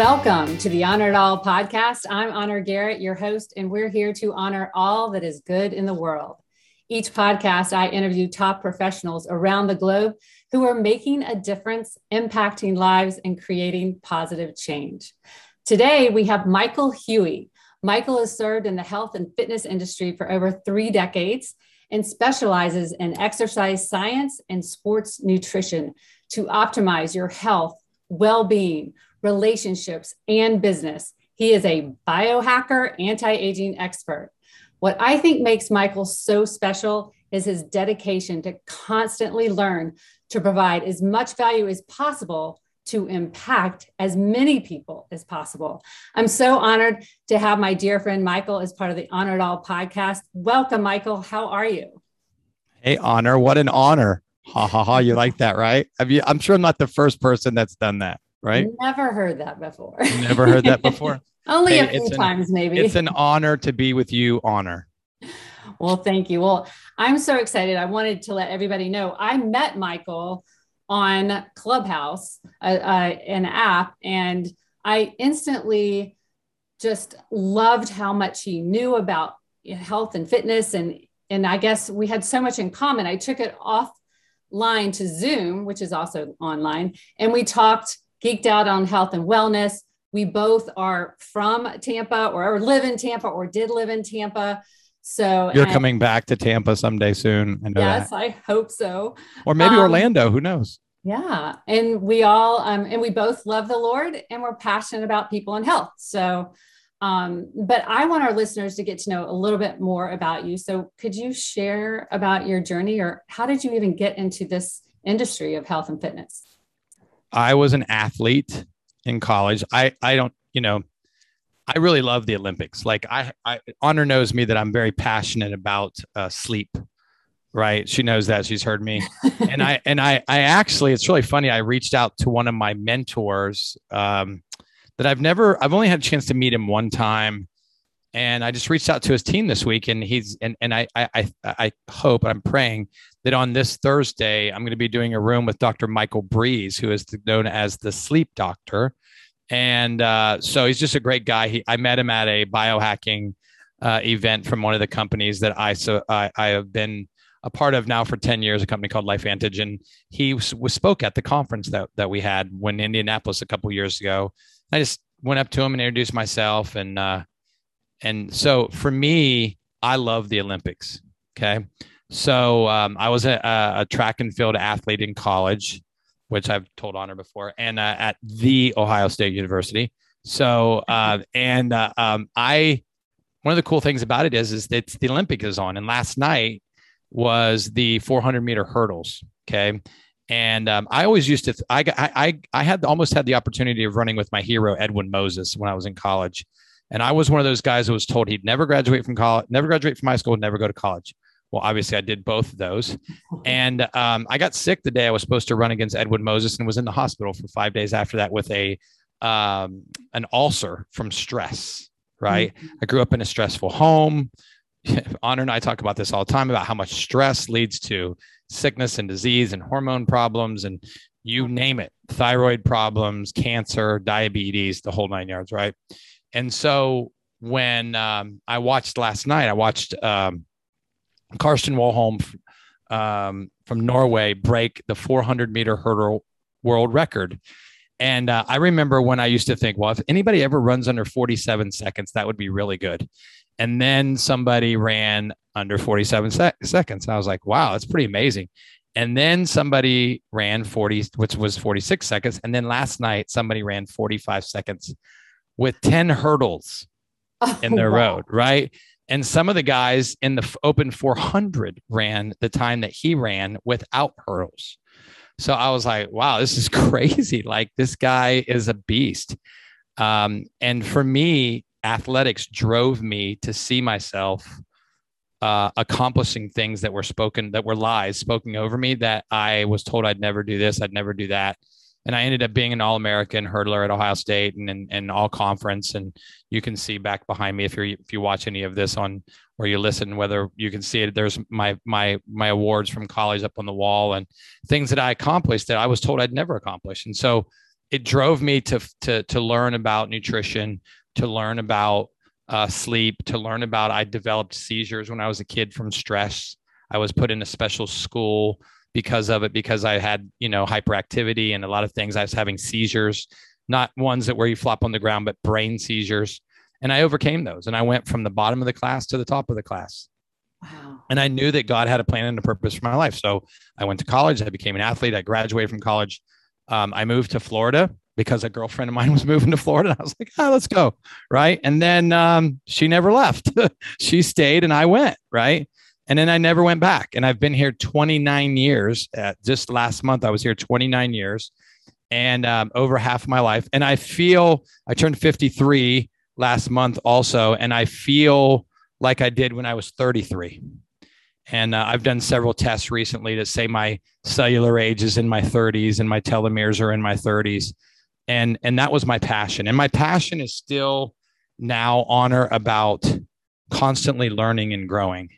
Welcome to the Honor It All podcast. I'm Honor Garrett, your host, and we're here to honor all that is good in the world. Each podcast, I interview top professionals around the globe who are making a difference, impacting lives, and creating positive change. Today, we have Michael Huey. Michael has served in the health and fitness industry for over three decades and specializes in exercise science and sports nutrition to optimize your health, well being, relationships, and business. He is a biohacker, anti aging expert. What I think makes Michael so special is his dedication to constantly learn to provide as much value as possible to impact as many people as possible. I'm so honored to have my dear friend Michael as part of the Honor It All podcast. Welcome, Michael. How are you? Hey, Honor. What an honor. Ha ha ha. You like that, right? I'm sure I'm not the first person that's done that right? Never heard that before. Never heard that before. Only hey, a few times, an, maybe. It's an honor to be with you, honor. Well, thank you. Well, I'm so excited. I wanted to let everybody know I met Michael on Clubhouse, uh, uh, an app, and I instantly just loved how much he knew about health and fitness and and I guess we had so much in common. I took it offline to Zoom, which is also online, and we talked geeked out on health and wellness. We both are from Tampa or, or live in Tampa or did live in Tampa. So you're coming back to Tampa someday soon. I yes, that. I hope so. Or maybe um, Orlando. Who knows? Yeah, and we all um, and we both love the Lord, and we're passionate about people and health. So, um, but I want our listeners to get to know a little bit more about you. So, could you share about your journey, or how did you even get into this industry of health and fitness? I was an athlete in college. I I don't, you know, I really love the Olympics. Like I, I Honor knows me that I'm very passionate about uh, sleep. Right, she knows that. She's heard me, and I and I I actually it's really funny. I reached out to one of my mentors um, that I've never I've only had a chance to meet him one time, and I just reached out to his team this week, and he's and and I I I hope I'm praying that on this Thursday, I'm going to be doing a room with Dr. Michael Breus, who is known as the sleep doctor. And uh, so he's just a great guy. He, I met him at a biohacking uh, event from one of the companies that I, so I, I have been a part of now for 10 years, a company called LifeVantage. And he was, was spoke at the conference that, that we had when Indianapolis a couple years ago. I just went up to him and introduced myself. And, uh, and so for me, I love the Olympics. Okay. So um, I was a, a, track and field athlete in college, which I've told Honor before, and uh, at the Ohio State University. So uh, and uh, um, I, one of the cool things about it is, is it's the Olympic is on, and last night was the 400 meter hurdles. Okay. And um, I always used to, I, I, I had almost had the opportunity of running with my hero, Edwin Moses, when I was in college. And I was one of those guys who was told he'd never graduate from college, never graduate from high school, never go to college. Well, obviously, I did both of those. And um, I got sick the day I was supposed to run against Edwin Moses and was in the hospital for five days after that with a um, an ulcer from stress. Right. Mm-hmm. I grew up in a stressful home. Honor and I talk about this all the time about how much stress leads to sickness and disease and hormone problems and you name it thyroid problems, cancer, diabetes, the whole nine yards. Right. And so when um, I watched last night, I watched um, Karsten Warholm um, from Norway break the 400 meter hurdle world record. And uh, I remember when I used to think, well, if anybody ever runs under 47 seconds, that would be really good. And then somebody ran under 47 sec- seconds. I was like, wow, that's pretty amazing. And then somebody ran 40, which was 46 seconds. And then last night, somebody ran 45 seconds with 10 hurdles oh, in their wow. road, right? And some of the guys in the open 400 ran the time that he ran without hurdles. So I was like, wow, this is crazy. Like this guy is a beast. Um, and for me, athletics drove me to see myself uh, accomplishing things that were spoken, that were lies spoken over me that I was told I'd never do this, I'd never do that and I ended up being an All American hurdler at Ohio State and, and, and all conference. And you can see back behind me if you if you watch any of this on or you listen, whether you can see it. There's my my my awards from college up on the wall and things that I accomplished that I was told I'd never accomplish. And so it drove me to to to learn about nutrition, to learn about uh, sleep, to learn about. I developed seizures when I was a kid from stress. I was put in a special school because of it because I had you know hyperactivity and a lot of things. I was having seizures, not ones that where you flop on the ground, but brain seizures. And I overcame those, and I went from the bottom of the class to the top of the class. Wow. And I knew that God had a plan and a purpose for my life. So I went to college. I became an athlete. I graduated from college. Um, I moved to Florida because a girlfriend of mine was moving to Florida. I was like, oh, let's go. Right. And then um, she never left. she stayed and I went. Right. And then I never went back. And I've been here 29 years. Uh, just last month, I was here 29 years and um, over half my life. And I feel I turned 53 last month also. And I feel like I did when I was 33. And uh, I've done several tests recently to say my cellular age is in my 30s and my telomeres are in my 30s. And, and that was my passion. And my passion is still now honor about constantly learning and growing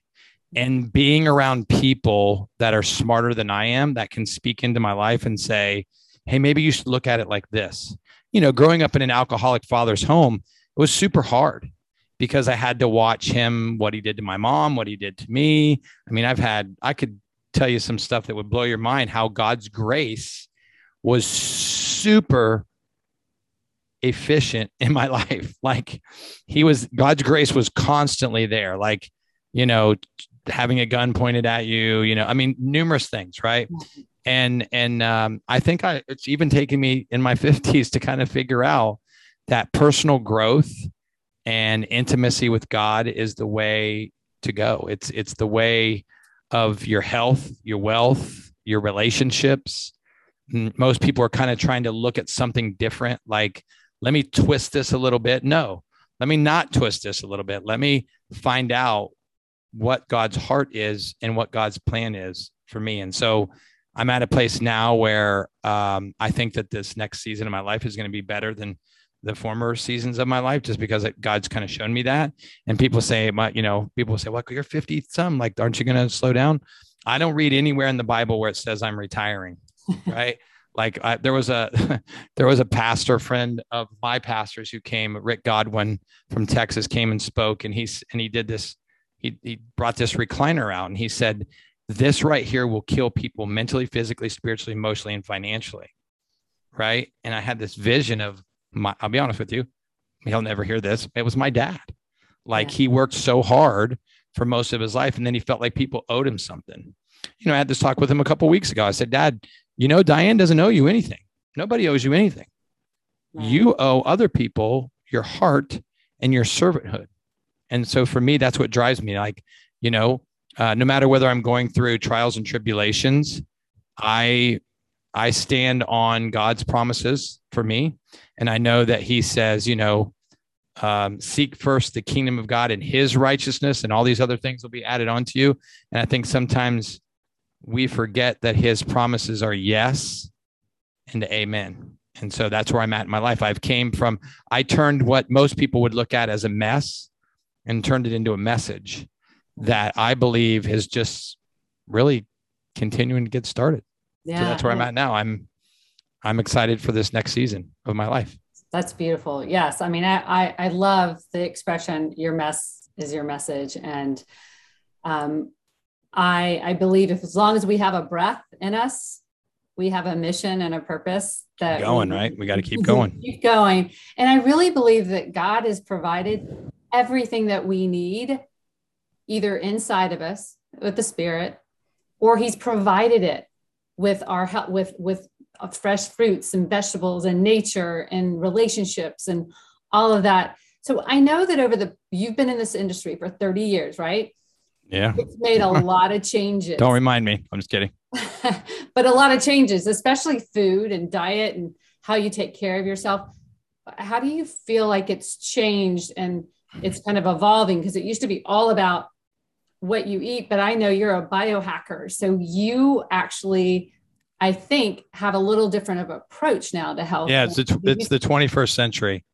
and being around people that are smarter than I am that can speak into my life and say, hey, maybe you should look at it like this. You know, growing up in an alcoholic father's home, it was super hard because I had to watch him, what he did to my mom, what he did to me. I mean, I've had, I could tell you some stuff that would blow your mind how God's grace was super efficient in my life. Like he was, God's grace was constantly there. Like, you know, having a gun pointed at you, you know, I mean, numerous things, right? And and um, I think I it's even taken me in my 50s to kind of figure out that personal growth and intimacy with God is the way to go. It's it's the way of your health, your wealth, your relationships. Most people are kind of trying to look at something different like let me twist this a little bit. No. Let me not twist this a little bit. Let me find out what God's heart is and what God's plan is for me. And so I'm at a place now where um, I think that this next season of my life is going to be better than the former seasons of my life, just because it, God's kind of shown me that. And people say, my, you know, people say, well, you're 50 some, like, aren't you going to slow down? I don't read anywhere in the Bible where it says I'm retiring, right? like I, there was a there was a pastor friend of my pastors who came rick godwin from texas came and spoke and he's and he did this he, he brought this recliner out and he said, This right here will kill people mentally, physically, spiritually, emotionally, and financially. Right. And I had this vision of my, I'll be honest with you, he'll never hear this. It was my dad. Like yeah. he worked so hard for most of his life. And then he felt like people owed him something. You know, I had this talk with him a couple weeks ago. I said, Dad, you know, Diane doesn't owe you anything. Nobody owes you anything. You owe other people your heart and your servanthood. And so for me, that's what drives me. Like, you know, uh, no matter whether I'm going through trials and tribulations, I I stand on God's promises for me, and I know that He says, you know, um, seek first the kingdom of God and His righteousness, and all these other things will be added onto you. And I think sometimes we forget that His promises are yes and amen. And so that's where I'm at in my life. I've came from. I turned what most people would look at as a mess and turned it into a message that I believe is just really continuing to get started. Yeah. So that's where I'm at now. I'm I'm excited for this next season of my life. That's beautiful. Yes. I mean, I I, I love the expression your mess is your message. And um I I believe if as long as we have a breath in us, we have a mission and a purpose that keep going, we, right? We got to keep going. Keep going. And I really believe that God has provided everything that we need either inside of us with the spirit or he's provided it with our help with with fresh fruits and vegetables and nature and relationships and all of that. So i know that over the you've been in this industry for 30 years right? Yeah. It's made a lot of changes. Don't remind me. I'm just kidding. But a lot of changes especially food and diet and how you take care of yourself. How do you feel like it's changed and it's kind of evolving because it used to be all about what you eat, but I know you're a biohacker. So you actually, I think, have a little different of approach now to health. Yeah, it's the, it's the 21st century,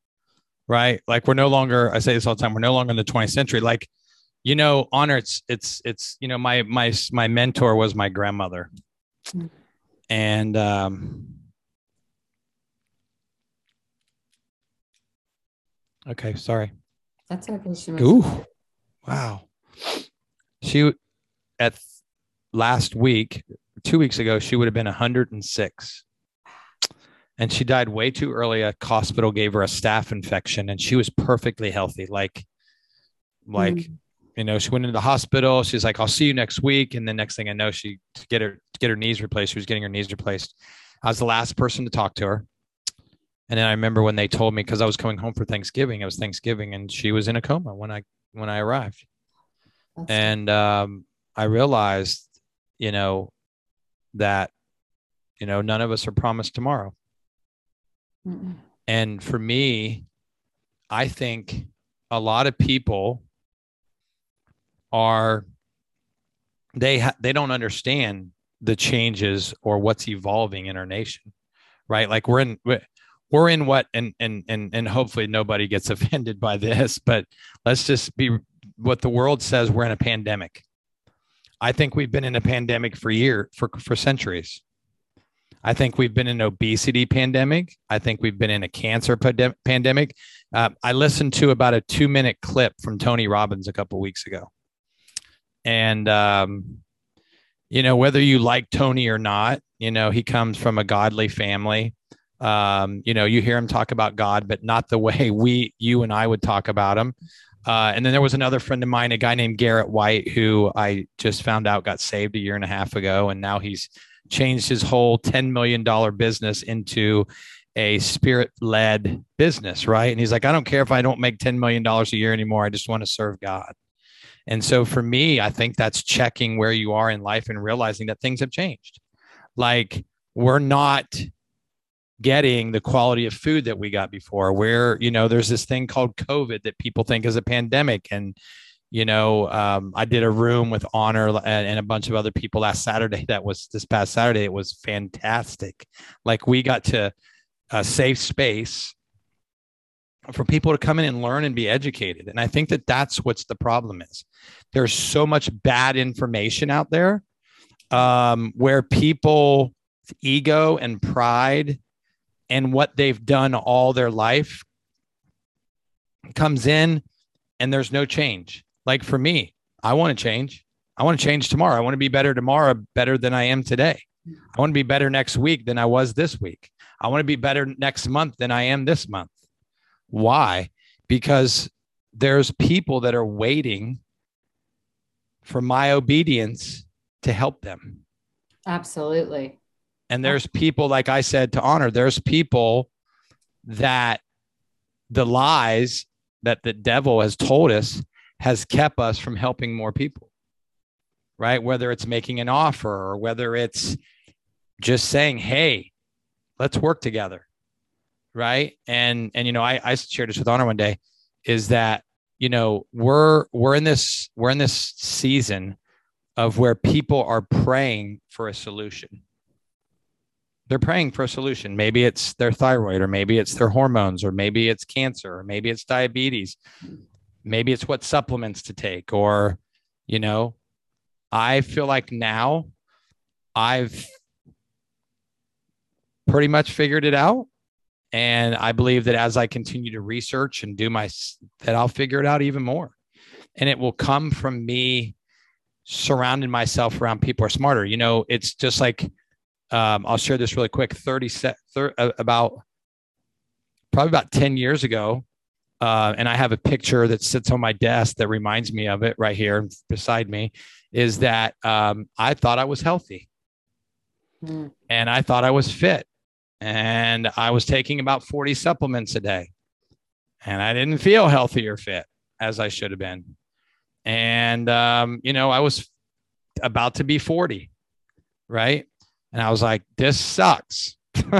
right? Like we're no longer, I say this all the time, we're no longer in the 20th century. Like, you know, honor, it's, it's, it's, you know, my, my, my mentor was my grandmother. And, um, Okay, sorry. That's okay. She was Ooh, wow. She at last week, two weeks ago, she would have been 106. And she died way too early. A hospital gave her a staph infection, and she was perfectly healthy. Like, like Mm. you know, she went into the hospital. She's like, "I'll see you next week." And the next thing I know, she to get her to get her knees replaced. She was getting her knees replaced. I was the last person to talk to her. And then I remember when they told me because I was coming home for Thanksgiving. It was Thanksgiving, and she was in a coma when I when I arrived. That's- And um, I realized, you know, that you know none of us are promised tomorrow. Mm-mm. And for me, I think a lot of people are they ha- they don't understand the changes or what's evolving in our nation, right? Like we're in we're- in what and and and and hopefully nobody gets offended by this, but let's just be what the world says we're in a pandemic. I think we've been in a pandemic for year for for centuries. I think we've been in an obesity pandemic. I think we've been in a cancer pandem- pandemic. Uh, I listened to about a two minute clip from Tony Robbins a couple weeks ago. And, um, you know, whether you like Tony or not, you know, he comes from a godly family. Um, you know, you hear him talk about God, but not the way we, you and I would talk about him. Uh, and then there was another friend of mine, a guy named Garrett White, who I just found out got saved a year and a half ago. And now he's changed his whole $10 million business into a spirit led business, right? And he's like, I don't care if I don't make $10 million a year anymore. I just want to serve God. And so for me, I think that's checking where you are in life and realizing that things have changed. Like we're not getting the quality of food that we got before, where, you know, there's this thing called COVID that people think is a pandemic. And you know um, i did a room with honor and, and, a bunch of other people last saturday that was this past saturday. It was fantastic. Like we got to a safe space for people to come in and learn and be educated. And i think that that's what's the problem is. There's so much bad information out there um, where people ego and pride and what they've done all their life comes in and there's no change like for me, I want to change. I want to change tomorrow. I want to be better tomorrow, better than I am today. I want to be better next week than I was this week. I want to be better next month than I am this month. Why? Because there's people that are waiting for my obedience to help them. Absolutely. And oh. there's people, like I said, to honor, there's people that the lies that the devil has told us has kept us from helping more people, right? Whether it's making an offer or whether it's just saying, hey, let's work together. Right. And, and, you know, I, I shared this with Honor one day is that, you know, we're, we're in this, we're in this season of where people are praying for a solution. They're praying for a solution. Maybe it's their thyroid, or maybe it's their hormones, or maybe it's cancer, or maybe it's diabetes. Maybe it's what supplements to take. Or you know i feel like now i've pretty much figured it out. And i believe that as i continue to research and do my that i'll figure it out even more. And it will come from me surrounding myself around people who are smarter. You know it's just like um, i'll share this really quick 30 set thir- about probably about 10 years ago uh, and I have a picture that sits on my desk that reminds me of it right here beside me, is that um, I thought I was healthy Mm. and I thought I was fit. And I was taking about 40 supplements a day. And I didn't feel healthy or fit as I should have been. And, um, you know, I was about to be 40, right? And I was like, this sucks.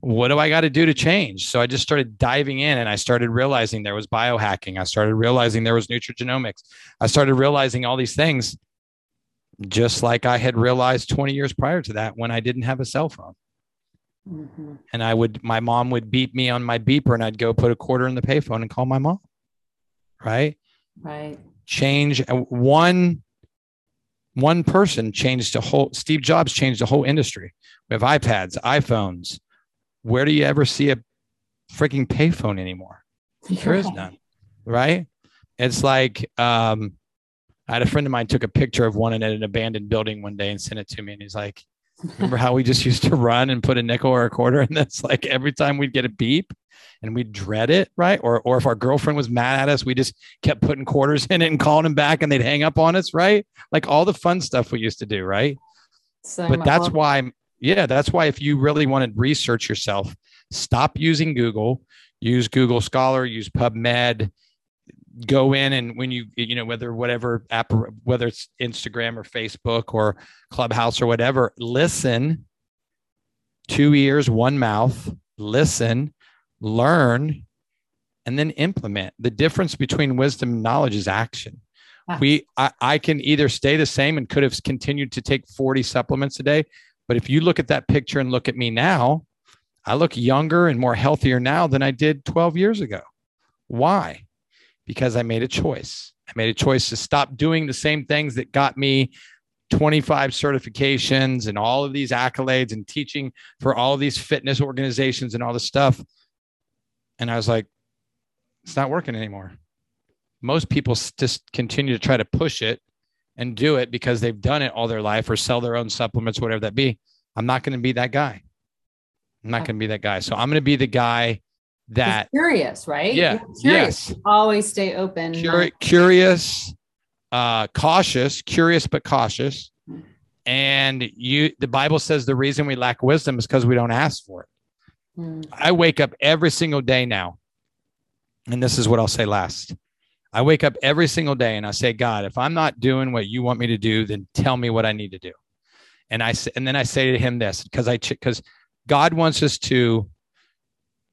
what do I got to do to change? So I just started diving in and I started realizing there was biohacking. I started realizing there was nutrigenomics. I started realizing all these things just like I had realized 20 years prior to that when I didn't have a cell phone. Mm-hmm. And I would, my mom would beep me on my beeper and I'd go put a quarter in the payphone and call my mom. Right. Right. Change uh, one, one person changed the whole, Steve Jobs changed the whole industry. We have iPads, iPhones, where do you ever see a freaking payphone anymore? There is none. Right. It's like um, I had a friend of mine took a picture of one in an abandoned building one day and sent it to me. And he's like, Remember how we just used to run and put a nickel or a quarter? And that's like every time we'd get a beep and we'd dread it, right? Or or if our girlfriend was mad at us, we just kept putting quarters in it and calling them back and they'd hang up on us, right? Like all the fun stuff we used to do, right? So but that's why, yeah, that's why if you really want to research yourself, stop using Google, use Google Scholar, use PubMed, go in and when you you know whether whatever app whether it's instagram or facebook or clubhouse or whatever listen two ears one mouth listen learn and then implement. The difference between wisdom and knowledge is action. Wow. we I, I can either stay the same and could have continued to take 40 supplements a day but if you look at that picture and look at me now i look younger and more healthier now than i did 12 years ago. Why because I made a choice. I made a choice to stop doing the same things that got me 25 certifications and all of these accolades and teaching for all of these fitness organizations and all this stuff. And I was like, it's not working anymore. Most people just continue to try to push it and do it because they've done it all their life or sell their own supplements, whatever that be. I'm not going to be that guy. I'm not going to be that guy. So I'm going to be the guy that curious, right? Yeah. Yes. Always stay open. Cur- curious, uh, cautious, curious but cautious. And you, the Bible says the reason we lack wisdom is because we don't ask for it. Hmm. I wake up every single day now, and this is what I'll say last. I wake up every single day and I say, God, if I'm not doing what you want me to do, then tell me what I need to do. And I and then I say to him this because I because God wants us to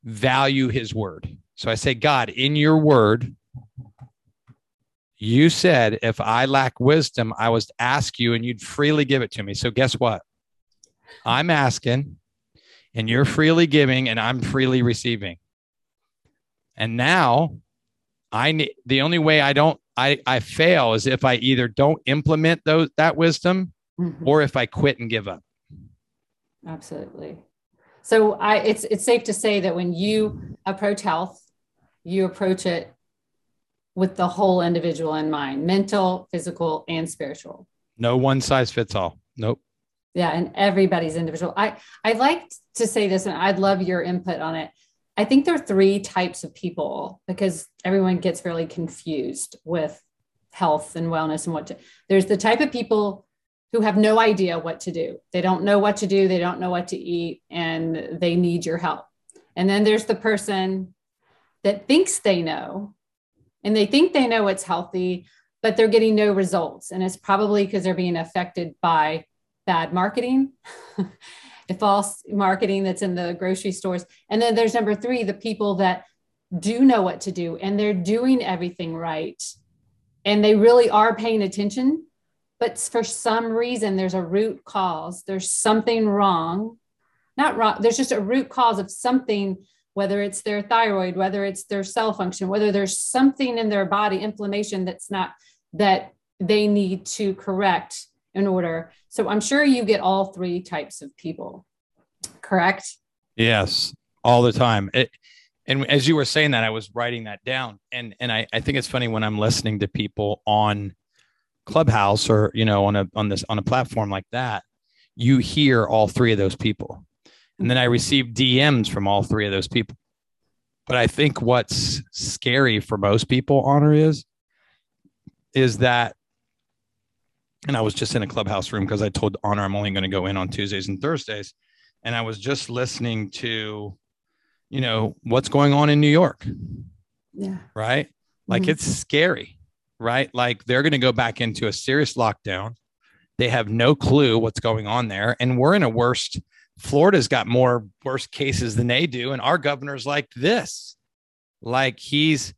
value his word. So I say, God, in your word, you said if I lack wisdom, I was to ask you and you'd freely give it to me. So guess what? I'm asking and you're freely giving and I'm freely receiving. And now I need the only way I don't I, I fail is if I either don't implement those that wisdom mm-hmm. or if I quit and give up. Absolutely. So I, it's it's safe to say that when you approach health, you approach it with the whole individual in mind, mental, physical, and spiritual. No one size fits all. Nope. Yeah, and everybody's individual. I I like to say this, and I'd love your input on it. I think there are three types of people because everyone gets really confused with health and wellness and what to. There's the type of people who have no idea what to do. They don't know what to do, they don't know what to eat, and they need your help. And then there's the person that thinks they know and they think they know what's healthy, but they're getting no results. And it's probably because they're being affected by bad marketing, the false marketing that's in the grocery stores. And then there's number three, the people that do know what to do and they're doing everything right. And they really are paying attention but for some reason there's a root cause. There's something wrong. Not wrong there's just a root cause of something whether it's their thyroid whether it's their cell function whether there's something in their body inflammation that's not that they need to correct in order. So i'm sure you get all three types of people correct? Yes all the time. It, and as you were saying that i was writing that down. And and I, I think it's funny when i'm listening to people on clubhouse or you know on a on this on a platform like that you hear all three of those people. And then i receive dms from all three of those people. But i think what's scary for most people honor is is that and i was just in a clubhouse room because i told honor i'm only going to go in on tuesdays and thursdays. And i was just listening to you know what's going on in new york. Yeah. Right? Like mm-hmm. it's scary right? Like they're going to go back into a serious lockdown. They have no clue what's going on there. And we're in a worst, Florida's got more worst cases than they do. And our governor's like this. Like he's,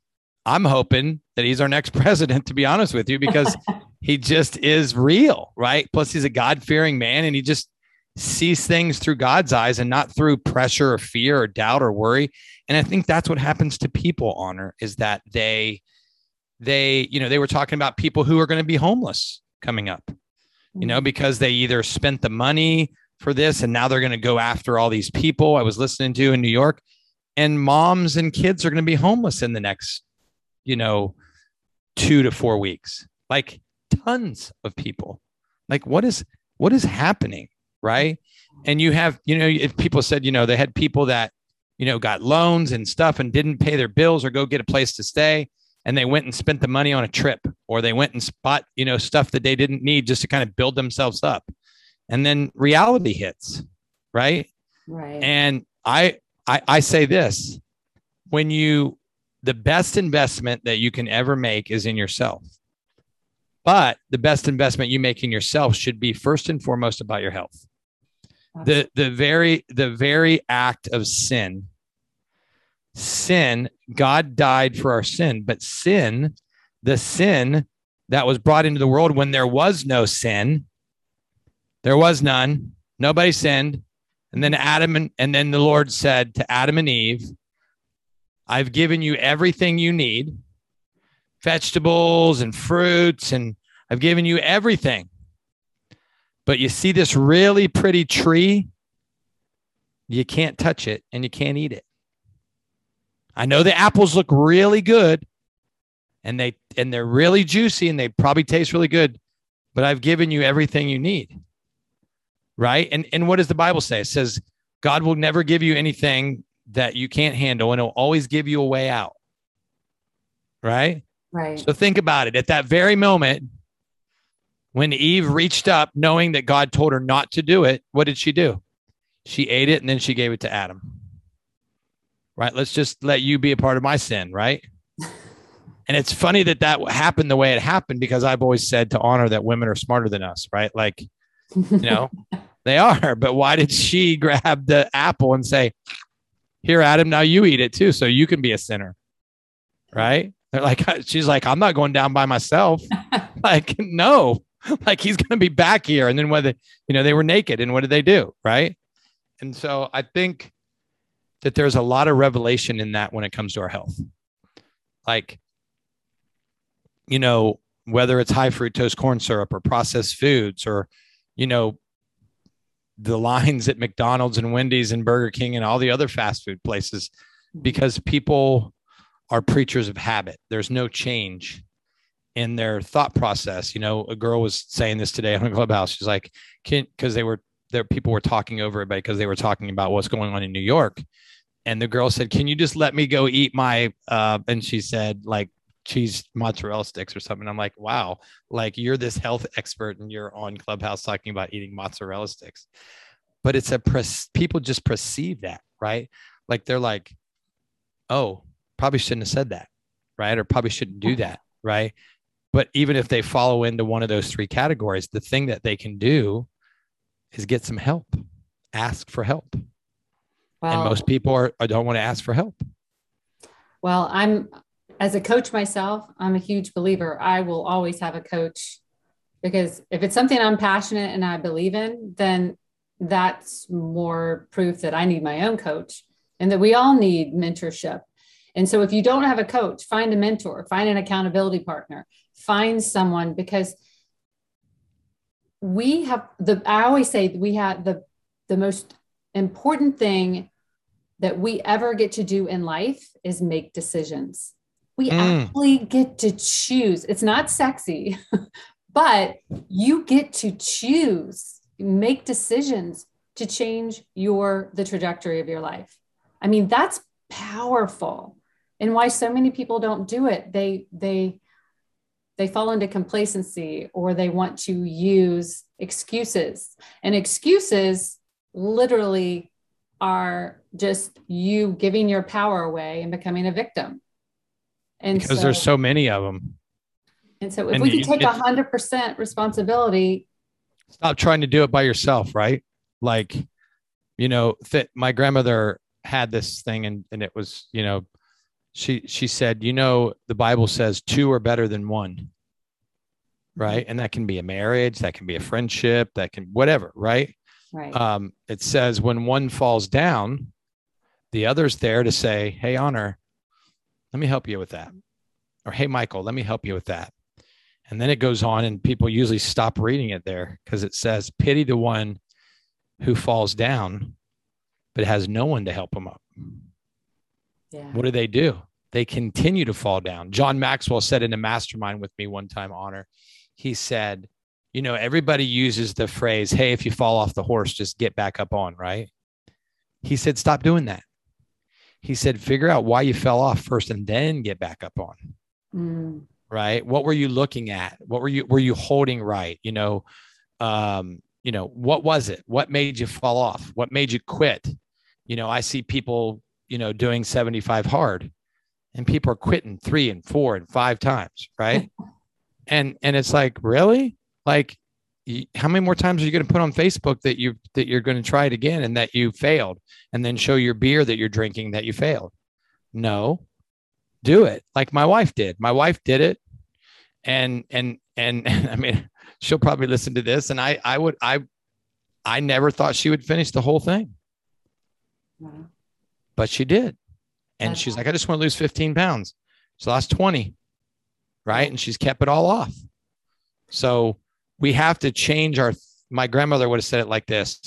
I'm hoping that he's our next president, to be honest with you, because he just is real, right? Plus, he's a God fearing man and he just sees things through God's eyes and not through pressure or fear or doubt or worry. And I think that's what happens to people, honor, is that they, they, you know, they were talking about people who are going to be homeless coming up, you know, mm-hmm. because they either spent the money for this and now they're going to go after all these people I was listening to in New York. and moms and kids are going to be homeless in the next, you know, two to four weeks. Like tons of people. Like what is what is happening, right? And you have, you know, if people said, you know, they had people that, you know, got loans and stuff and didn't pay their bills or go get a place to stay and they went and spent the money on a trip or they went and spot, you know, stuff that they didn't need just to kind of build themselves up. And then reality hits, right? Right. And I I, I say this when you the best investment that you can ever make is in yourself. But the best investment you make in yourself should be first and foremost about your health. The the very the very act of sin sin God died for our sin, but sin the sin that was brought into the world when there was no sin there was none nobody sinned and then Adam and, and then the Lord said to Adam and Eve, I've given you everything you need vegetables and fruits, and I've given you everything. But you see this really pretty tree, you can't touch it and you can't eat it. I know the apples look really good and they and they're really juicy and they probably taste really good, but I've given you everything you need right? And and what does the Bible say? It says God will never give you anything that you can't handle, and He'll always give you a way out. Right. Right. So think about it. At that very moment, when Eve reached up, knowing that God told her not to do it, what did she do? She ate it and then she gave it to Adam. Right. Let's just let you be a part of my sin. Right. and it's funny that that happened the way it happened because I've always said to honor that women are smarter than us. Right. Like, you know, they are. But why did she grab the apple and say, Here, Adam, now you eat it too, so you can be a sinner? Right? They're like, she's like, I'm not going down by myself. like, no, like he's going to be back here. And then whether, you know, they were naked and what did they do? Right. And so I think that there's a lot of revelation in that when it comes to our health. Like, you know, whether it's high fructose corn syrup or processed foods or, you know, the lines at McDonald's and Wendy's and Burger King and all the other fast food places because people are preachers of habit. There's no change in their thought process. You know, a girl was saying this today on clubhouse. She's like, can because they were there, people were talking over it because they were talking about what's going on in New York. And the girl said, Can you just let me go eat my uh and she said, like cheese mozzarella sticks or something. I'm like, wow, like you're this health expert and you're on Clubhouse talking about eating mozzarella sticks. But it's a press. people just perceive that, right? Like they're like, oh, probably shouldn't have said that, right? Or probably shouldn't do that, right? But even if they follow into one of those three categories, the thing that they can do is get some help, ask for help. and most people are, don't want to ask for help. Well, I'm as a coach myself, I'm a huge believer. I will always have a coach because if it's something I'm passionate and I believe in, then that's more proof that I need my own coach and that we all need mentorship. And so if you don't have a coach, find a mentor, find an accountability partner, find someone because we have the I always say we have the the most important thing that we ever get to do in life is make decisions. We mm. actually get to choose. It's not sexy, but you get to choose, make decisions to change your the trajectory of your life. I mean, that's powerful. And why so many people don't do it. They they they fall into complacency or they want to use excuses. And excuses literally are just you giving your power away and becoming a victim. And because so, there's so many of them. And so if and we can take a hundred percent responsibility. Stop trying to do it by yourself, right? Like, you know, th- my grandmother had this thing and, and it was, you know, she she said, you know, the Bible says two are better than one. Right. And that can be a marriage, that can be a friendship, that can whatever, right? Right. Um, it says when one falls down, the other's there to say, Hey, honor, let me help you with that. Or, hey, Michael, let me help you with that. And then it goes on, and people usually stop reading it there because it says, pity the one who falls down, but has no one to help him up. Yeah. What do they do? They continue to fall down. John Maxwell said in a mastermind with me one time, Honor, he said, you know, everybody uses the phrase, hey, if you fall off the horse, just get back up on, right? He said, stop doing that. He said, figure out why you fell off first and then get back up on. Mm. Right. What were you looking at? What were you, were you holding right? You know, um, you know, what was it? What made you fall off? What made you quit? You know, I see people, you know, doing 75 hard and people are quitting three and four and five times. Right. and, and it's like, really? Like, how many more times are you going to put on Facebook that you that you're going to try it again and that you failed and then show your beer that you're drinking that you failed? No. Do it like my wife did. My wife did it and and and, and I mean she'll probably listen to this and I I would I I never thought she would finish the whole thing. Wow. But she did. And That's she's like I just want to lose 15 pounds. She lost 20. Right? And she's kept it all off. So we have to change our my grandmother would have said it like this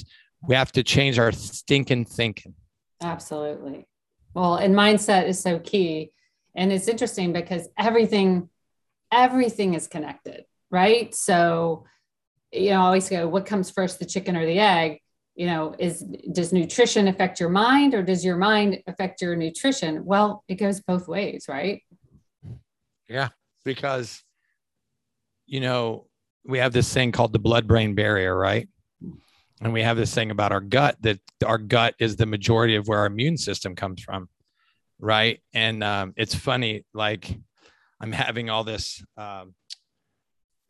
we have to change our stinking thinking Absolutely. Well, and mindset is so key. And it's interesting because everything, everything is connected, right? So, you know, I always go, what comes first, the chicken or the egg? You know, is does nutrition affect your mind or does your mind affect your nutrition? Well, it goes both ways, right? yeah because you know we have this thing called the blood brain barrier right and we have this thing about our gut that our gut is the majority of where our immune system comes from right and um, it's funny like i'm having all this um,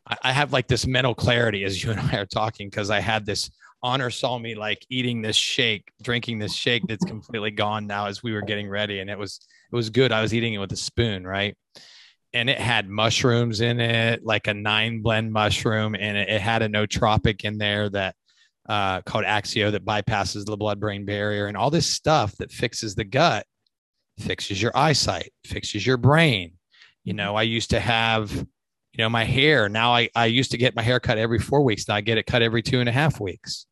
I, I have like this mental clarity as you and i are talking because i had this honor saw me like eating this shake drinking this shake that's completely gone now as we were getting ready and it was it was good i was eating it with a spoon right and it had mushrooms in it like a nine blend mushroom and it, it had a nootropic in there that uh, called Axio that bypasses the blood brain barrier and all this stuff that fixes the gut, fixes your eyesight, fixes your brain. You know, I used to have, you know, my hair. Now I, I used to get my hair cut every four weeks. Now I get it cut every two and a half weeks.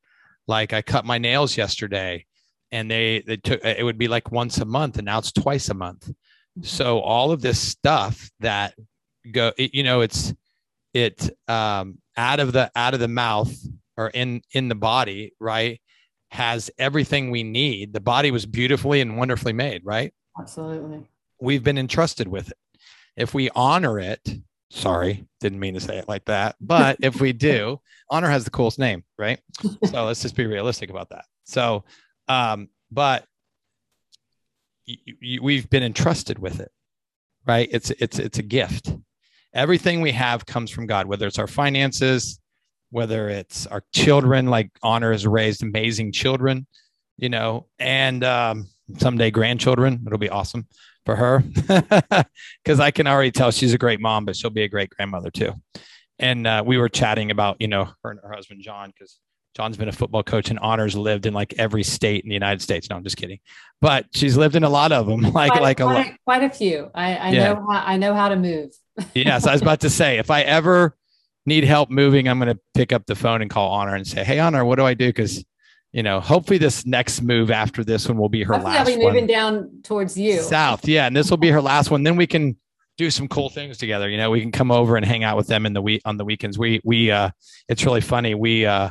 Like I cut my nails yesterday and they, they took, it would be like once a month and now it's twice a month. So all of this stuff that go, it, you know, it's, it um, out of the out of the mouth or in in the body right has everything we need the body was beautifully and wonderfully made right Absolutely. we've been entrusted with it if we honor it sorry. Didn't mean to say it like that. But if we do honor has the coolest name right? So let's just be realistic about that. So um but y- y- we've been entrusted with it right? It's it's it's a gift. Everything we have comes from god whether it's our finances whether it's our children like honor has raised amazing children you know? And um, someday grandchildren it'll be awesome for her because i can already tell she's a great mom but she'll be a great grandmother too and uh, we were chatting about you know her and her husband john because john's been a football coach and honors lived in like every state in the united states no i'm just kidding but she's lived in a lot of them like quite, like a lot quite, quite a few. I, I Yeah. know how, I know how to move. yes, I was about to say, if I ever need help moving, I'm going to pick up the phone and call Honor and say, "Hey, Honor, what do I do?" Because you know, hopefully this next move after this one will be her Hopefully I'll last be moving one down towards you. south. Yeah, and this will be her last one. Then we can do some cool things together. You know, we can come over and hang out with them in the week on the weekends. We we uh, it's really funny. We uh,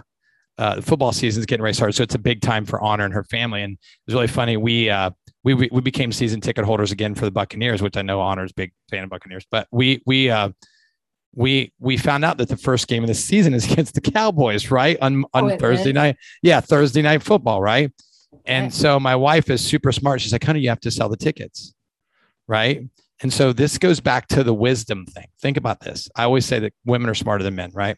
uh, the football season's getting ready to start, so it's a big time for Honor and her family. And it's really funny. We uh, we we we became season ticket holders again for the Buccaneers, which I know Honor's big fan of Buccaneers. But we we uh, we we found out that the first game of the season is against the Cowboys, right on on Oh, Thursday is? night. Yeah, Thursday night football, right? And so my wife is super smart. She's like, honey, you have to sell the tickets. Right. And so this goes back to the wisdom thing. Think about this. I always say that women are smarter than men, right?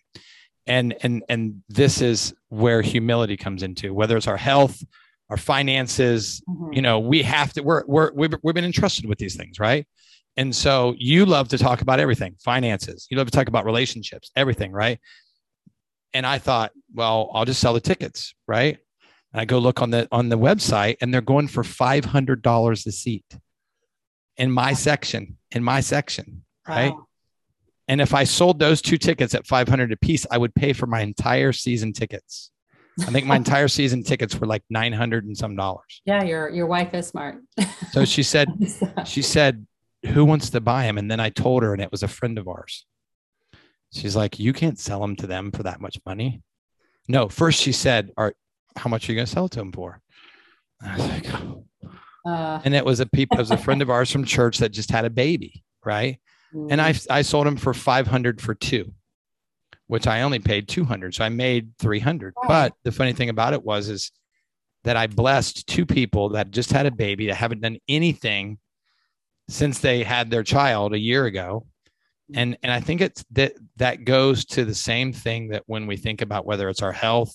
And and and this is where humility comes into, whether it's our health, our finances, Mhm. you know, we have to, we're, we're, we've, we've been entrusted with these things, right? And so you love to talk about everything, finances, you love to talk about relationships, everything, right? And I thought, well, I'll just sell the tickets, right? And I go look on the on the website and they're going for $500 a seat in my section, in my section, right? Wow. And if I sold those two tickets at 500 a piece, I would pay for my entire season tickets I think my entire season tickets were like 900 and some dollars. Yeah, your your wife is smart. so she said, she said, who wants to buy them? And then I told her, and it was a friend of ours. She's like, you can't sell them to them for that much money. No, first she said, "Are how much are you going to sell it to them for?" And I was like, oh. uh, and it was a people, it was a friend of ours from church that just had a baby, right? Mm-hmm. And I I sold him for five hundred for two, which I only paid two hundred, so I made three hundred. But the funny thing about it was is that I blessed two people that just had a baby that haven't done anything since they had their child a year ago and and i think it's that that goes to the same thing that when we think about whether it's our health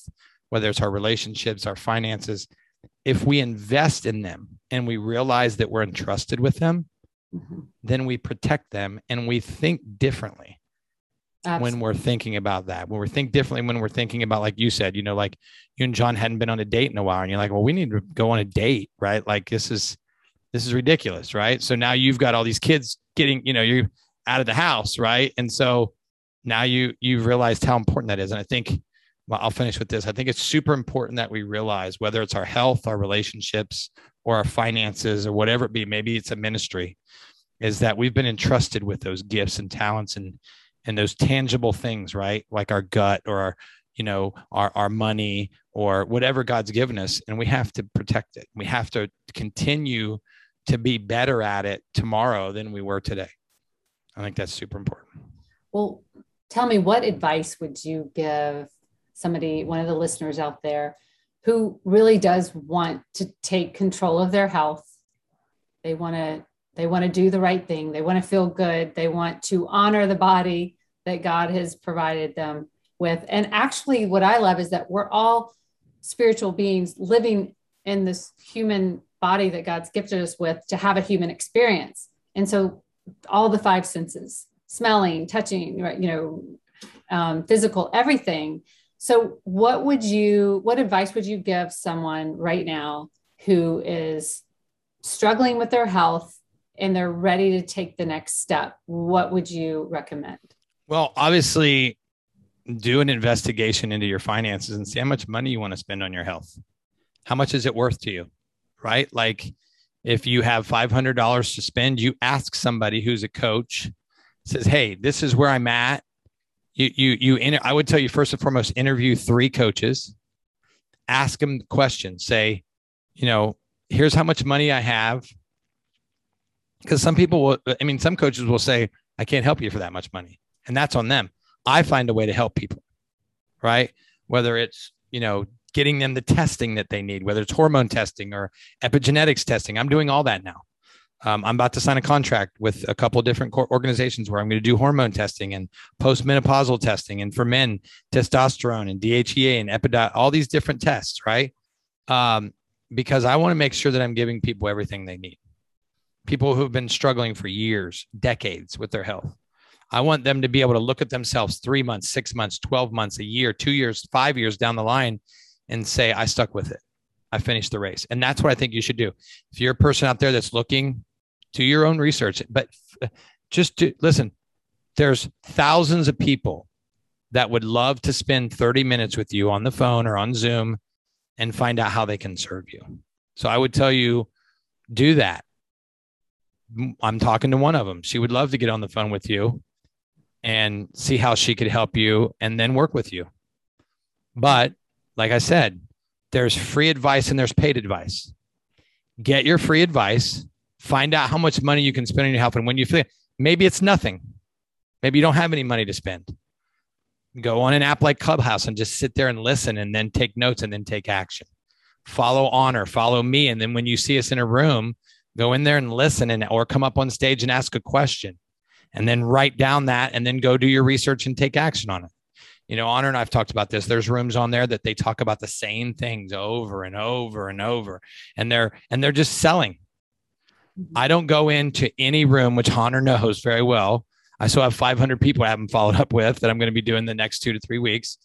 whether it's our relationships our finances if we invest in them and we realize that we're entrusted with them mm-hmm. then we protect them and we think differently Absolutely. when we're thinking about that when we think differently when we're thinking about like you said you know like you and john hadn't been on a date in a while and you're like well we need to go on a date right like this is this is ridiculous right so now you've got all these kids getting you know you're out of the house, right? And so now you you've realized how important that is. And I think well, I'll finish with this. I think it's super important that we realize whether it's our health, our relationships, or our finances, or whatever it be, maybe it's a ministry, is that we've been entrusted with those gifts and talents and and those tangible things, right? Like our gut or our, you know, our our money or whatever God's given us, and we have to protect it. We have to continue to be better at it tomorrow than we were today. I think that's super important. Well, tell me what advice would you give somebody, one of the listeners out there who really does want to take control of their health? They want to they want to do the right thing. They want to feel good. They want to honor the body that God has provided them with. And actually, what I love is that we're all spiritual beings living in this human body that God's gifted us with to have a human experience. And so all the five senses smelling touching you know um, physical everything. So what would you what advice would you give someone right now who is struggling with their health and they're ready to take the next step? What would you recommend? Well obviously do an investigation into your finances and see how much money you want to spend on your health. How much is it worth to you right like if you have $500 to spend, you ask somebody who's a coach, says, Hey, this is where I'm at. You, you, you, inter- I would tell you first and foremost, interview three coaches, ask them questions, say, you know, here's how much money I have. Because some people will, I mean, some coaches will say, I can't help you for that much money. And that's on them. I find a way to help people, right? Whether it's, you know, getting them the testing that they need, whether it's hormone testing or epigenetics testing. I'm doing all that now. Um, I'm about to sign a contract with a couple of different organizations where I'm going to do hormone testing and postmenopausal testing, and for men, testosterone and DHEA and epidot, all these different tests, right? Um, because I want to make sure that I'm giving people everything they need. People who've been struggling for years, decades with their health. I want them to be able to look at themselves three months, six months, 12 months, a year, two years, five years down the line and say, I stuck with it. I finished the race. And that's what I think you should do. If you're a person out there that's looking, do your own research, but uh, just to listen, there's thousands of people that would love to spend 30 minutes with you on the phone or on Zoom and find out how they can serve you. So I would tell you, do that. I'm talking to one of them. She would love to get on the phone with you and see how she could help you and then work with you. But like I said, there's free advice and there's paid advice. Get your free advice, find out how much money you can spend on your health. And when you feel maybe it's nothing, maybe you don't have any money to spend. Go on an app like Clubhouse and just sit there and listen and then take notes and then take action. Follow honor, follow me. And then when you see us in a room, go in there and listen and or come up on stage and ask a question and then write down that and then go do your research and take action on it you know, Honor and I've talked about this. There's rooms on there that they talk about the same things over and over and over, and they're and they're just selling. Mm-hmm. I don't go into any room, which Honor knows very well. I still have 500 people I haven't followed up with that I'm going to be doing the next two to three weeks,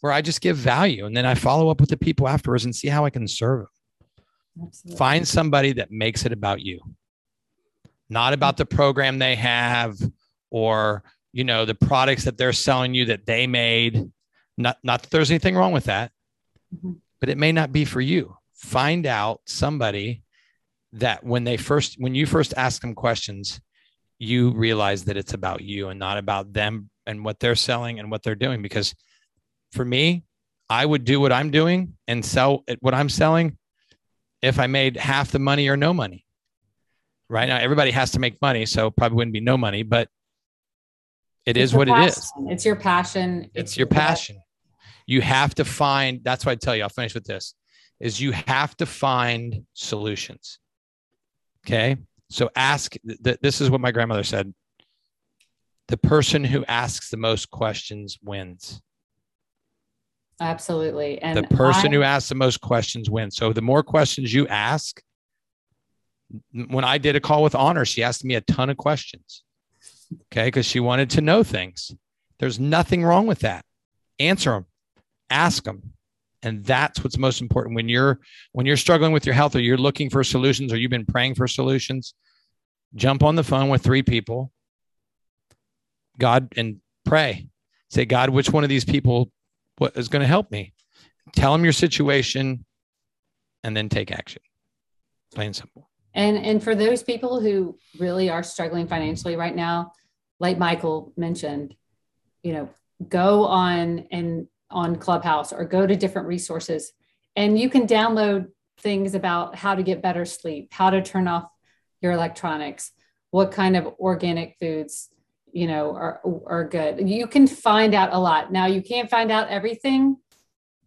where I just give value and then I follow up with the people afterwards and see how I can serve them. Absolutely. Find somebody that makes it about you, not about the program they have or you know the products that they're selling you that they made not not that there's anything wrong with that mm-hmm. but it may not be for you. Find out somebody that when they first, when you first ask them questions, you realize that it's about you and not about them and what they're selling and what they're doing. Because for me, I would do what I'm doing and sell what I'm selling if I made half the money or no money. Right now, everybody has to make money, so probably wouldn't be no money, but it it's is what passion. it is. It's your passion. It's, it's your passion. You have to find. That's why I tell you. I'll finish with this. Is you have to find solutions. Okay, so ask. Th- this is what my grandmother said. The person who asks the most questions wins. Absolutely. And the person I, who asks the most questions wins. So the more questions you ask, when I did a call with Honor, she asked me a ton of questions. Okay. Because she wanted to know things. There's nothing wrong with that. Answer them, ask them. And that's what's most important when you're when you're struggling with your health or you're looking for solutions or you've been praying for solutions, jump on the phone with three people. God and pray. Say, God, which one of these people what is going to help me? Tell them your situation and then take action. Plain simple. And and for those people who really are struggling financially right now, like Michael mentioned, you know, go on and on Clubhouse or go to different resources and you can download things about how to get better sleep, how to turn off your electronics, what kind of organic foods you know are are good. You can find out a lot. Now you can't find out everything.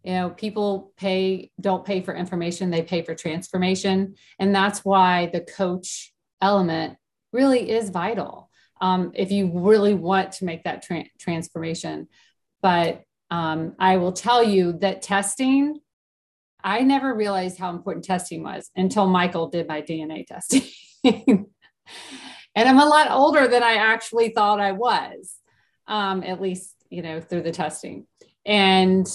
You know people pay don't pay for information. They pay for transformation. And that's why the coach element really is vital um, if you really want to make that tra- transformation but um, i will tell you that testing i never realized how important testing was until michael did my dna testing and I'm a lot older than I actually thought I was, um, at least, you know, through the testing. And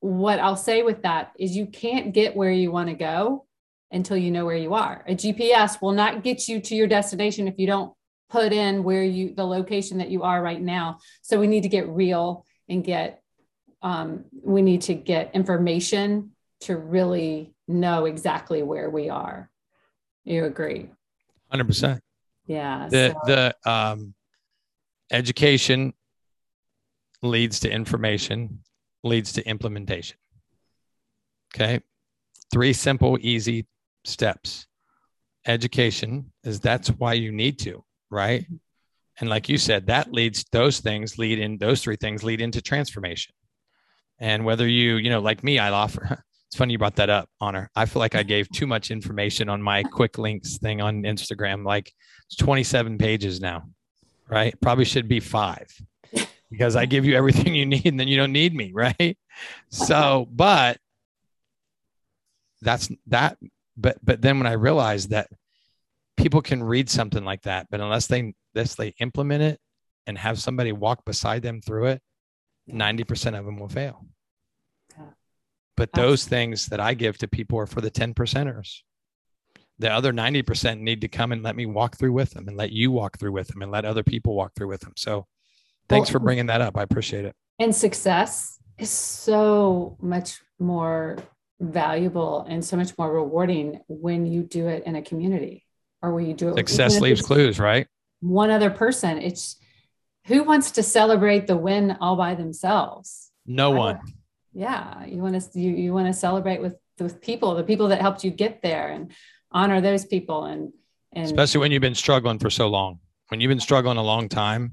what I'll say with that is you can't get where you want to go until you know where you are. A GPS will not get you to your destination if you don't put in where you, the location that you are right now. So we need to get real and get, um, we need to get information to really know exactly where we are. You agree? 100%. Yeah. The so. the um, education leads to information, leads to implementation. Okay. Three simple, easy steps. Education is that's why you need to, right? And like you said, that leads those things lead in those three things lead into transformation. And whether you, you know, like me, I offer it's funny you brought that up, Honor. I feel like I gave too much information on my quick links thing on Instagram. Like it's 27 pages now, right? Probably should be five because I give you everything you need and then you don't need me, right? So, but that's that. But but then when I realized that people can read something like that, but unless they unless they implement it and have somebody walk beside them through it, 90% of them will fail. But those things that I give to people are for the 10 percenters. The other 90% need to come and let me walk through with them and let you walk through with them and let other people walk through with them. So thanks for bringing that up. I appreciate it. And success is so much more valuable and so much more rewarding when you do it in a community or when you do it. Success leaves clues, right? One other person. It's who wants to celebrate the win all by themselves? No one yeah you want to you, you want to celebrate with with people the people that helped you get there and honor those people and and especially when you've been struggling for so long when you've been struggling a long time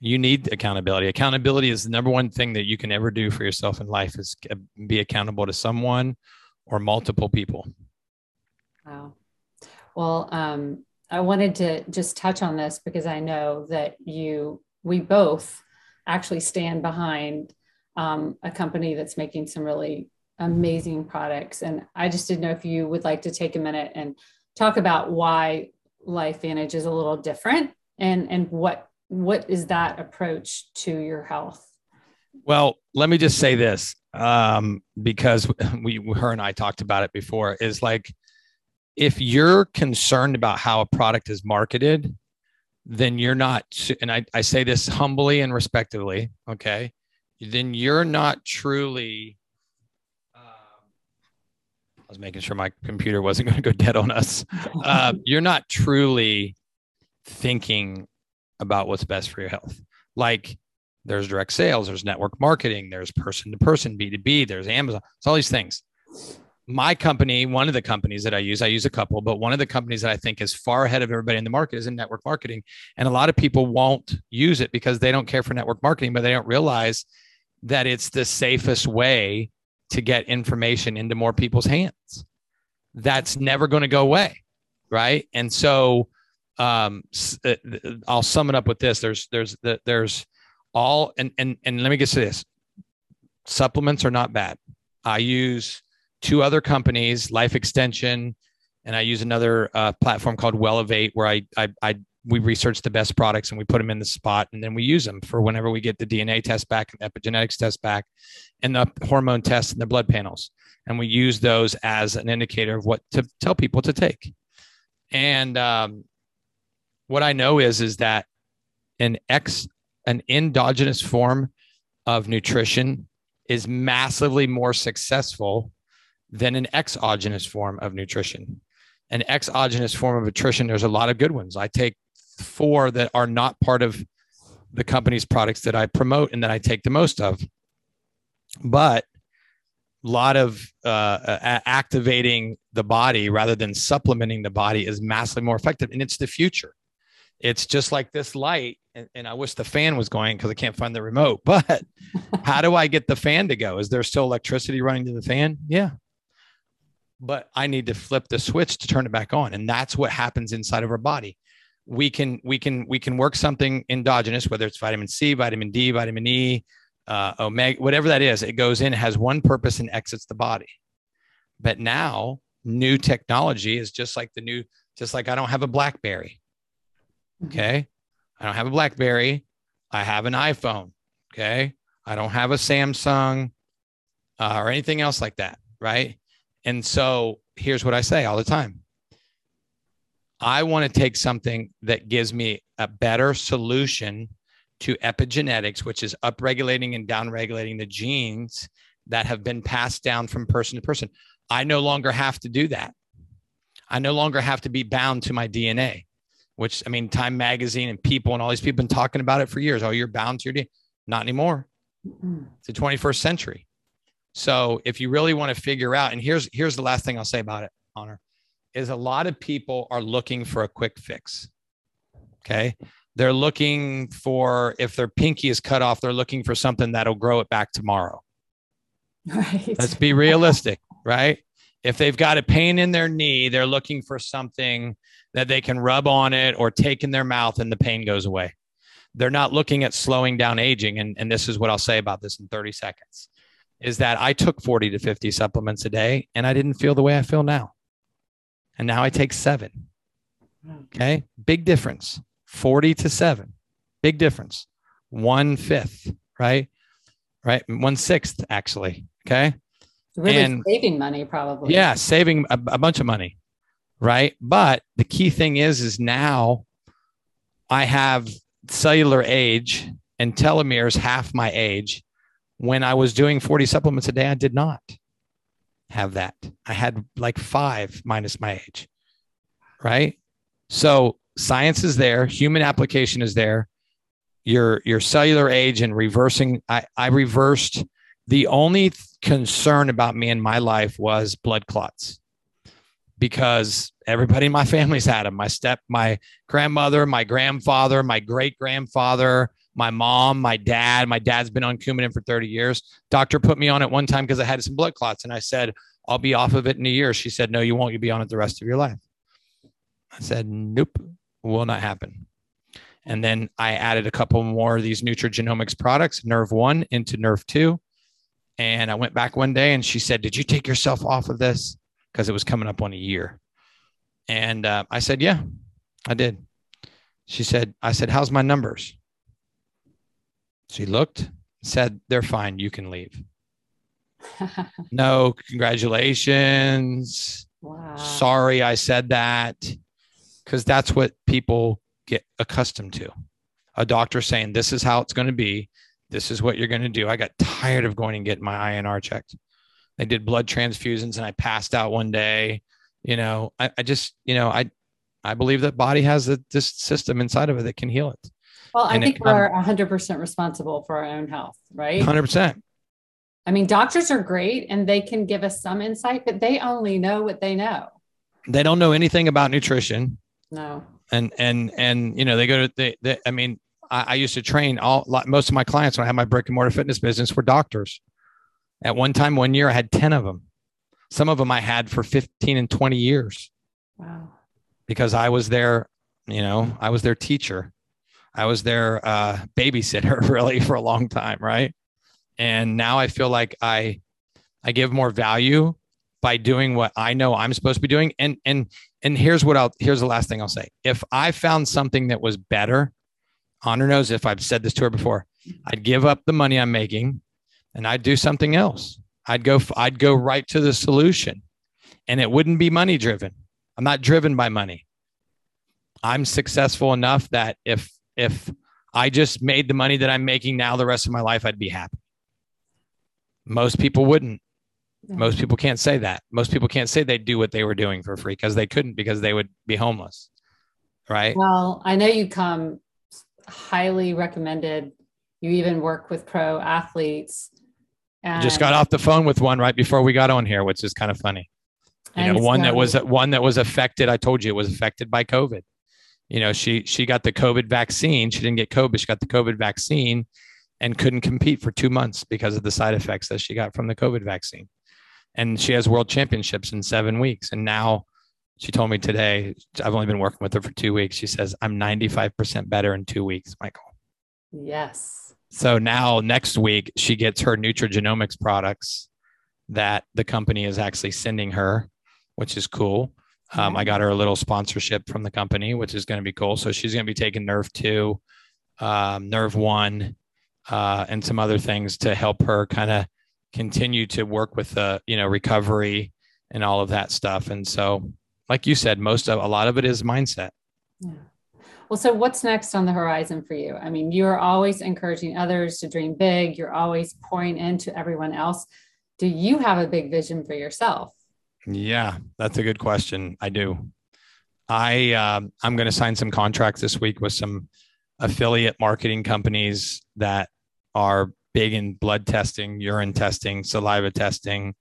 you need accountability accountability is the number one thing that you can ever do for yourself in life is uh, be accountable to someone or multiple people wow well um, i wanted to just touch on this because i know that you we both actually stand behind um, a company that's making some really amazing products. And I just didn't know if you would like to take a minute and talk about why LifeVantage is a little different and and what what is that approach to your health? Well, let me just say this um, because we her and I talked about it before. Is like if you're concerned about how a product is marketed, then you're not. And I, I say this humbly and respectively. Okay, then you're not truly I was making sure my computer wasn't going to go dead on us. Uh, you're not truly thinking about what's best for your health. Like there's direct sales, there's network marketing, there's person to person, B2B, there's Amazon, it's all these things. My company, one of the companies that I use, I use a couple, but one of the companies that I think is far ahead of everybody in the market is in network marketing. And a lot of people won't use it because they don't care for network marketing, but they don't realize that it's the safest way to get information into more people's hands. That's never going to go away. Right. And so, um, uh, I'll sum it up with this. There's, there's, there's, all and and and let me get to this supplements are not bad i use two other companies life extension and i use another uh, platform called Wellevate where I, I i we research the best products and we put them in the spot and then we use them for whenever we get the dna test back and epigenetics test back and the hormone tests and the blood panels. And we use those as an indicator of what to tell people to take. And um, what i know is is that an x an endogenous form of nutrition is massively more successful than an exogenous form of nutrition. An exogenous form of nutrition, there's a lot of good ones. I take four that are not part of the company's products that I promote and that I take the most of. But a lot of uh, activating the body rather than supplementing the body is massively more effective. And it's the future. It's just like this light and, and I wish the fan was going because I can't find the remote. But how do I get the fan to go? Is there still electricity running to the fan? Yeah. But I need to flip the switch to turn it back on. And that's what happens inside of our body. We can we can we can work something endogenous, whether it's vitamin C, vitamin D, vitamin E, uh, omega, whatever that is. It goes in, has one purpose, and exits the body. But now, new technology is just like the new, just like I don't have a BlackBerry. Mm-hmm. Okay. I don't have a Blackberry. I have an iPhone. Okay. I don't have a Samsung uh, or anything else like that. Right. And so here's what I say all the time I want to take something that gives me a better solution to epigenetics, which is upregulating and downregulating the genes that have been passed down from person to person. I no longer have to do that. I no longer have to be bound to my DNA which I mean, Time Magazine and people and all these people been talking about it for years. Oh, you're bound to your DNA. Not anymore. Mm-hmm. It's the 21st century. So if you really want to figure out, and here's here's the last thing I'll say about it, Honor, is a lot of people are looking for a quick fix. Okay. They're looking for if their pinky is cut off, they're looking for something that'll grow it back tomorrow. Right. Let's be realistic, right? If they've got a pain in their knee, they're looking for something that they can rub on it or take in their mouth and the pain goes away. They're not looking at slowing down aging. And, and this is what I'll say about this in 30 seconds is that I took 40 to 50 supplements a day and I didn't feel the way I feel now. And now I take seven. Okay. Big difference 40 to seven. Big difference. One fifth, right? Right. One sixth, actually. Okay. Really and, saving money, probably. Yeah. Saving a, a bunch of money right? But the key thing is, is now I have cellular age and telomeres half my age. When I was doing 40 supplements a day, I did not have that. I had like five minus my age, right? So science is there, human application is there. Your your cellular age and reversing. I, I reversed. The only concern about me in my life was blood clots because everybody in my family's had them. My step, my grandmother, my grandfather, my great grandfather, my mom, my dad. My dad's been on Coumadin for 30 years. Doctor put me on it one time because I had some blood clots, and I said, I'll be off of it in a year. She said, No, you won't. You'll be on it the rest of your life. I said, Nope, will not happen. And then I added a couple more of these nutrigenomics products, NRF1 into NRF2. And I went back one day and she said, Did you take yourself off of this? Because it was coming up on a year. And uh, I said, Yeah, I did. She said, I said, How's my numbers? She looked, said, They're fine. You can leave. no, congratulations. Wow. Sorry, I said that. Because that's what people get accustomed to. A doctor saying, This is how it's going to be. This is what you're going to do. I got tired of going and getting my INR checked. They did blood transfusions and I passed out one day. You know, I, I just, you know, I I believe that body has a, this system inside of it that can heal it. Well, I and think it, we're 100% responsible for our own health, right? 100%. I mean, doctors are great and they can give us some insight, but they only know what they know. They don't know anything about nutrition. No. And and and you know they go to they, they I mean I, I used to train all most of my clients when I had my brick and mortar fitness business were doctors. At one time, one year, I had ten of them. Some of them I had for fifteen and twenty years. Wow. Because I was their, you know, I was their teacher. I was their uh, babysitter really for a long time, right? And now I feel like I I give more value by doing what I know I'm supposed to be doing. And and and here's what I'll here's the last thing I'll say. If I found something that was better, Honor knows if I've said this to her before, I'd give up the money I'm making and I'd do something else. I'd go I'd go right to the solution. And it wouldn't be money driven. I'm not driven by money. I'm successful enough that if if I just made the money that I'm making now the rest of my life, I'd be happy. Most people wouldn't. Most people can't say that. Most people can't say they'd do what they were doing for free because they couldn't because they would be homeless. Right. Well, I know you come highly recommended. You even work with pro athletes. And Just got off the phone with one right before we got on here, which is kind of funny. You know, one that was one that was affected. I told you it was affected by COVID. You know, she she got the COVID vaccine. She didn't get COVID. She got the COVID vaccine, and couldn't compete for two months because of the side effects that she got from the COVID vaccine and she has world championships in seven weeks. And now she told me today, I've only been working with her for two weeks. She says, I'm 95% better in two weeks, Michael. Yes. So now next week, she gets her nutrigenomics products that the company is actually sending her, which is cool. Um, I got her a little sponsorship from the company, which is going to be cool. So she's going to be taking NRF2, um, NRF1, uh, and some other things to help her kind of continue to work with the you know recovery and all of that stuff. And so like you said most of a lot of it is mindset. Yeah. well so what's next on the horizon for you? I mean you're always encouraging others to dream big. You're always pouring into everyone else. Do you have a big vision for yourself yeah that's a good question i do i um, i'm going to sign some contracts this week with some affiliate marketing companies that are big in blood testing, urine testing, saliva testing.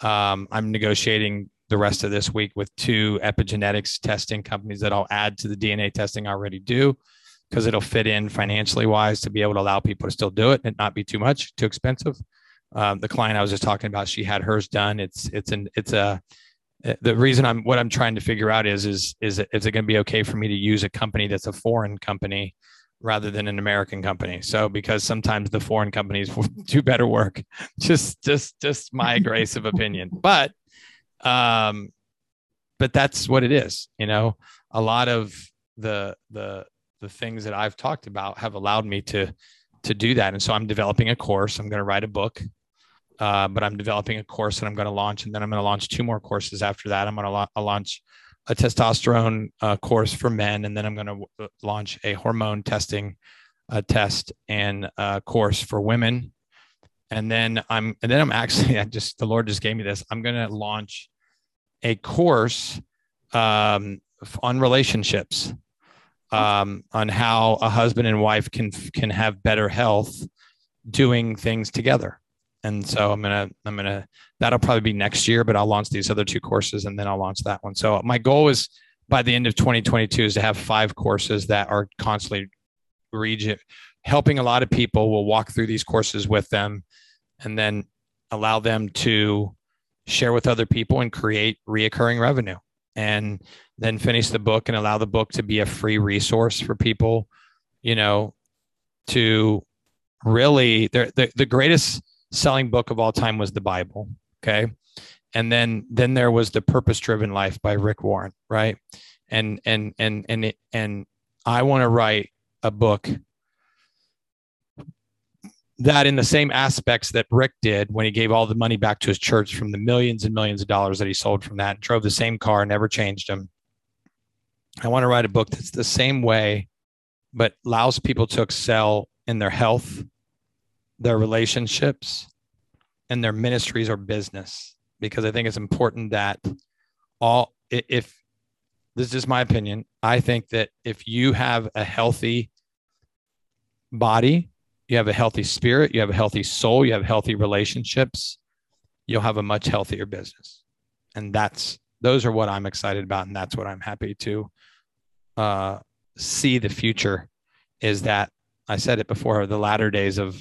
Um, I'm negotiating the rest of this week with two epigenetics testing companies that I'll add to the DNA testing I already do because it'll fit in financially wise to be able to allow people to still do it and not be too much, too expensive. Um, the client I was just talking about, she had hers done. It's it's an it's a the reason I'm what I'm trying to figure out is is is it, is it going to be okay for me to use a company that's a foreign company rather than an American company. So because sometimes the foreign companies do better work, just just just my grace of opinion. But um but that's what it is, you know. A lot of the the the things that I've talked about have allowed me to to do that. And so I'm developing a course. I'm going to write a book. Uh, but I'm developing a course that I'm going to launch, and then I'm going to launch two more courses after that. I'm going to la- launch a testosterone uh, course for men, and then I'm going to w- uh, launch a hormone testing uh, test and uh, course for women. And then I'm, and then I'm actually, I just the Lord just gave me this. I'm going to launch a course um, on relationships, um, on how a husband and wife can can have better health doing things together and so i'm gonna i'm gonna that'll probably be next year but i'll launch these other two courses and then i'll launch that one. So my goal is by the end of 2022 is to have five courses that are constantly region helping a lot of people. We'll walk through these courses with them and then allow them to share with other people and create reoccurring revenue. And then finish the book and allow the book to be a free resource for people you know to really the, the greatest selling book of all time was the Bible. Okay. And then then there was the purpose driven life by Rick Warren, right? And and and and it, and I want to write a book that in the same aspects that Rick did when he gave all the money back to his church from the millions and millions of dollars that he sold from that, drove the same car, never changed him. I want to write a book that's the same way, but allows people to excel in their health, their relationships, and their ministries or business because I think it's important that all if this is my opinion, I think that if you have a healthy body, you have a healthy spirit, you have a healthy soul, you have healthy relationships, you'll have a much healthier business. And that's those are what I'm excited about and that's what I'm happy to uh, see the future is that I said it before the latter days of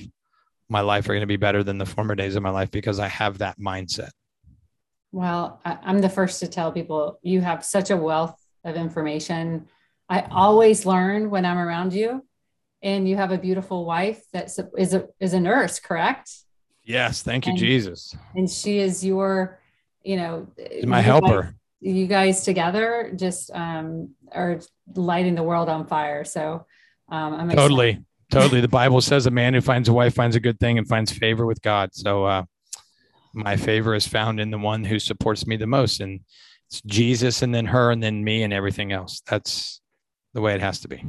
my life are going to be better than the former days of my life because I have that mindset. Well, I'm the first to tell people you have such a wealth of information. I always learn when I'm around you, and you have a beautiful wife that is a is a nurse, correct? Yes, thank you, and, Jesus. And she is your, you know, my helper. Guys, you guys together just um, are lighting the world on fire. So um, I'm totally. Excited totally. The Bible says a man who finds a wife finds a good thing and finds favor with God. So uh, my favor is found in the one who supports me the most, and it's Jesus, and then her, and then me, and everything else. That's the way it has to be.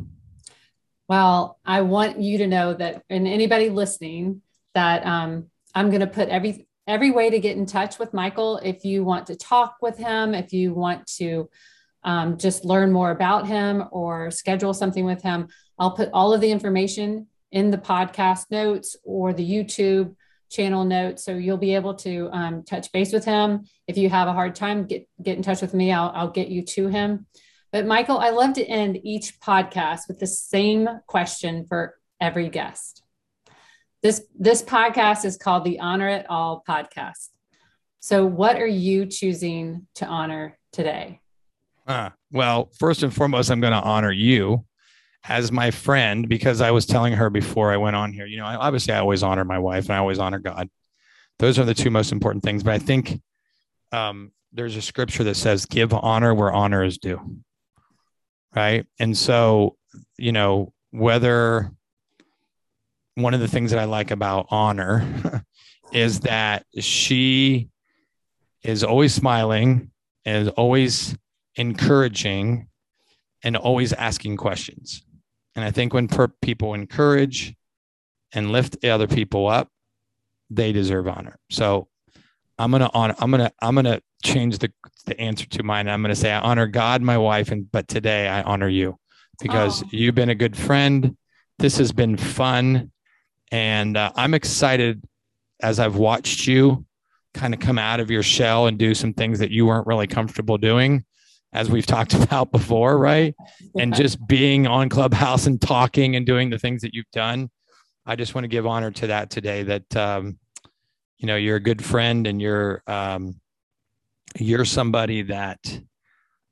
Well, I want you to know that, and anybody listening, that um, I'm going to put every every way to get in touch with Michael. If you want to talk with him, if you want to um, just learn more about him or schedule something with him, I'll put all of the information in the podcast notes or the YouTube channel notes. So you'll be able to um, touch base with him. If you have a hard time, get, get in touch with me. I'll, I'll get you to him. But Michael, I love to end each podcast with the same question for every guest. This, this podcast is called the Honor It All podcast. So, what are you choosing to honor today? Uh, well, first and foremost, I'm going to honor you as my friend because I was telling her before I went on here, you know, I, obviously I always honor my wife and I always honor God. Those are the two most important things. But I think um, there's a scripture that says, give honor where honor is due. Right. And so, you know, whether one of the things that I like about honor is that she is always smiling and always encouraging and always asking questions. And I think when per- people encourage and lift other people up, they deserve honor. So I'm gonna honor. I'm gonna I'm gonna change the the answer to mine. I'm gonna say I honor God, my wife, and but today I honor you because oh. you've been a good friend. This has been fun, and uh, I'm excited as I've watched you kind of come out of your shell and do some things that you weren't really comfortable doing as we've talked about before, right? And just being on Clubhouse and talking and doing the things that you've done. I just want to give honor to that today that um, you know, you're a good friend and you're um, you're somebody that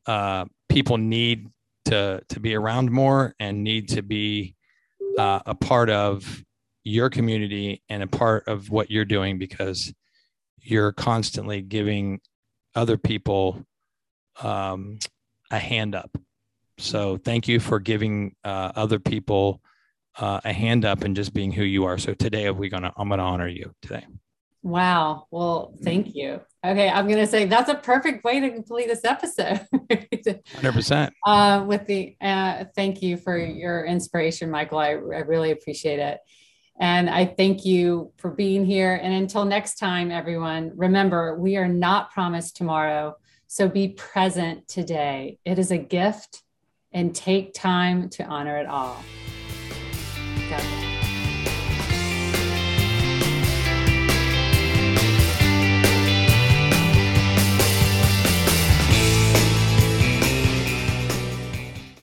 uh, people need to to be around more and need to be uh, a part of your community and a part of what you're doing because you're constantly giving other people um, a hand up. So thank you for giving uh, other people uh, a hand up and just being who you are. So today we gonna I'm gonna honor you today. Wow. Well, thank you. Okay, I'm gonna say that's a perfect way to complete this episode. Hundred percent. Uh, with the uh, thank you for your inspiration, Michael. I, I really appreciate it. And I thank you for being here. And until next time, everyone, remember, we are not promised tomorrow so be present today. It is a gift and take time to honor it all.